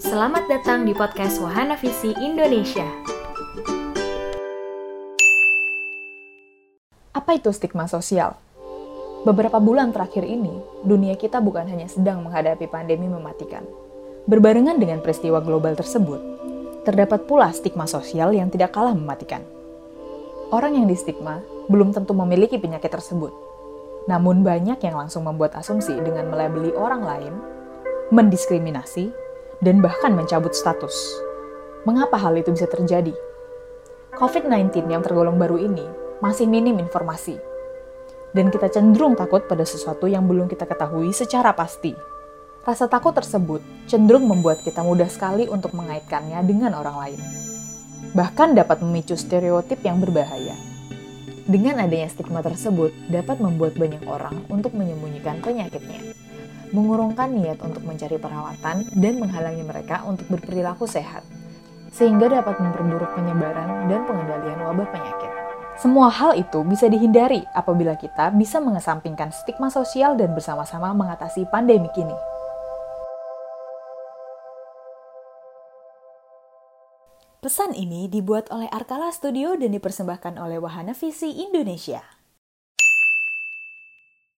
Selamat datang di podcast Wahana Visi Indonesia. Apa itu stigma sosial? Beberapa bulan terakhir ini, dunia kita bukan hanya sedang menghadapi pandemi mematikan. Berbarengan dengan peristiwa global tersebut, terdapat pula stigma sosial yang tidak kalah mematikan. Orang yang distigma belum tentu memiliki penyakit tersebut. Namun banyak yang langsung membuat asumsi dengan melabeli orang lain, mendiskriminasi, dan bahkan mencabut status. Mengapa hal itu bisa terjadi? COVID-19 yang tergolong baru ini masih minim informasi. Dan kita cenderung takut pada sesuatu yang belum kita ketahui secara pasti. Rasa takut tersebut cenderung membuat kita mudah sekali untuk mengaitkannya dengan orang lain. Bahkan dapat memicu stereotip yang berbahaya. Dengan adanya stigma tersebut dapat membuat banyak orang untuk menyembunyikan penyakitnya mengurungkan niat untuk mencari perawatan dan menghalangi mereka untuk berperilaku sehat, sehingga dapat memperburuk penyebaran dan pengendalian wabah penyakit. Semua hal itu bisa dihindari apabila kita bisa mengesampingkan stigma sosial dan bersama-sama mengatasi pandemi kini. Pesan ini dibuat oleh Arkala Studio dan dipersembahkan oleh Wahana Visi Indonesia.